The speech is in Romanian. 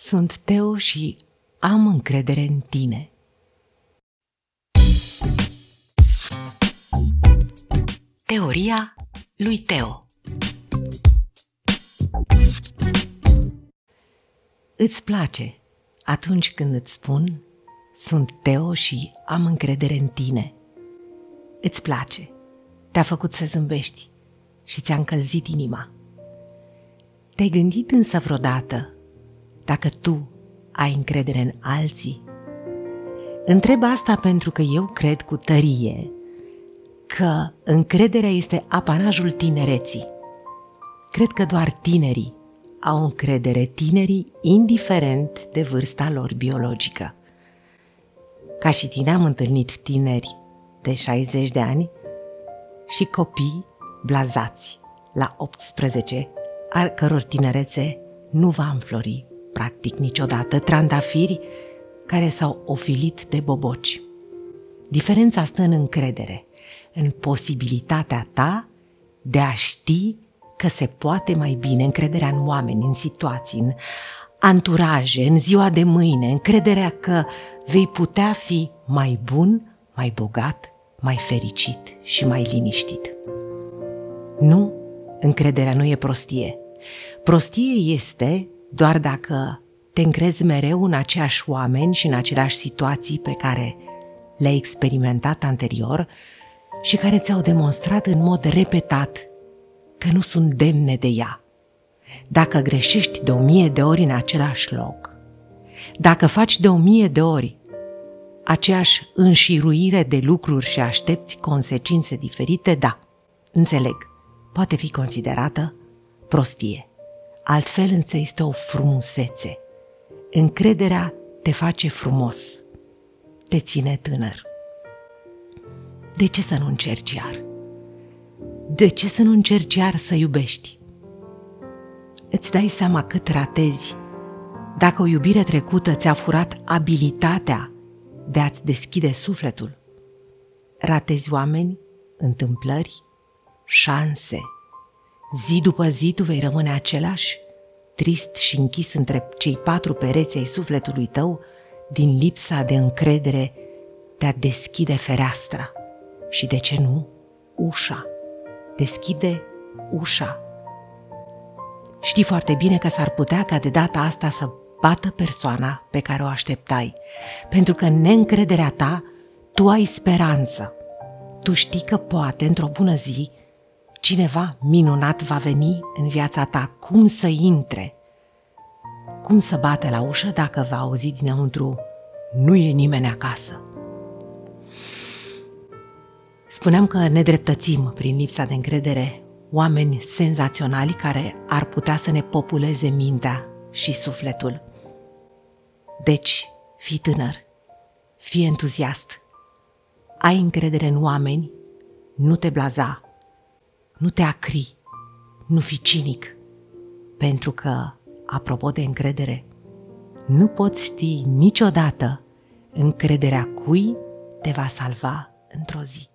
Sunt Teo și am încredere în tine. Teoria lui Teo Îți place atunci când îți spun Sunt Teo și am încredere în tine. Îți place. Te-a făcut să zâmbești și ți-a încălzit inima. Te-ai gândit însă vreodată dacă tu ai încredere în alții? Întreb asta pentru că eu cred cu tărie că încrederea este apanajul tinereții. Cred că doar tinerii au încredere, tinerii, indiferent de vârsta lor biologică. Ca și tine am întâlnit tineri de 60 de ani și copii blazați la 18, al căror tinerețe nu va înflori practic niciodată, trandafiri care s-au ofilit de boboci. Diferența stă în încredere, în posibilitatea ta de a ști că se poate mai bine, încrederea în oameni, în situații, în anturaje, în ziua de mâine, încrederea că vei putea fi mai bun, mai bogat, mai fericit și mai liniștit. Nu, încrederea nu e prostie. Prostie este doar dacă te încrezi mereu în aceiași oameni și în aceleași situații pe care le-ai experimentat anterior și care ți-au demonstrat în mod repetat că nu sunt demne de ea. Dacă greșești de o mie de ori în același loc, dacă faci de o mie de ori aceeași înșiruire de lucruri și aștepți consecințe diferite, da, înțeleg, poate fi considerată prostie altfel însă este o frumusețe. Încrederea te face frumos, te ține tânăr. De ce să nu încerci iar? De ce să nu încerci iar să iubești? Îți dai seama cât ratezi dacă o iubire trecută ți-a furat abilitatea de a-ți deschide sufletul. Ratezi oameni, întâmplări, șanse – Zi după zi tu vei rămâne același, trist și închis între cei patru pereți ai sufletului tău, din lipsa de încredere de a deschide fereastra și, de ce nu, ușa. Deschide ușa. Știi foarte bine că s-ar putea ca de data asta să bată persoana pe care o așteptai, pentru că în neîncrederea ta tu ai speranță. Tu știi că poate, într-o bună zi, Cineva minunat va veni în viața ta, cum să intre, cum să bate la ușă dacă va auzi dinăuntru nu e nimeni acasă. Spuneam că ne dreptățim prin lipsa de încredere oameni senzaționali care ar putea să ne populeze mintea și sufletul. Deci, fii tânăr, fii entuziast, ai încredere în oameni, nu te blaza, nu te acri, nu fi cinic, pentru că, apropo de încredere, nu poți ști niciodată încrederea cui te va salva într-o zi.